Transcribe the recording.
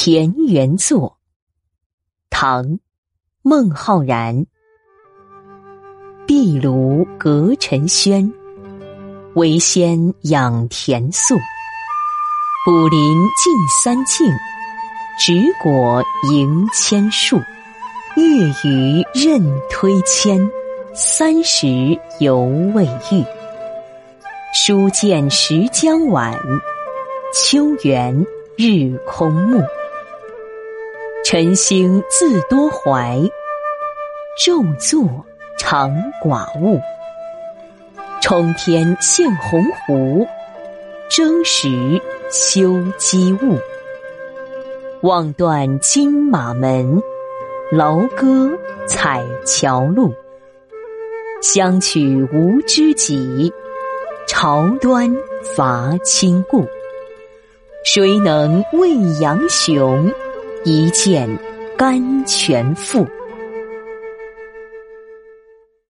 田园作，唐，孟浩然。壁炉隔尘轩，为先养田粟。补林近三径，植果迎千树。月余任推迁，三十犹未遇。书见时将晚，秋园日空暮。晨兴自多怀，昼坐常寡物。冲天现鸿鹄，征时休机务。望断金马门，劳歌采乔路。相取无知己，朝端伐亲故。谁能为杨雄？一见甘泉赋。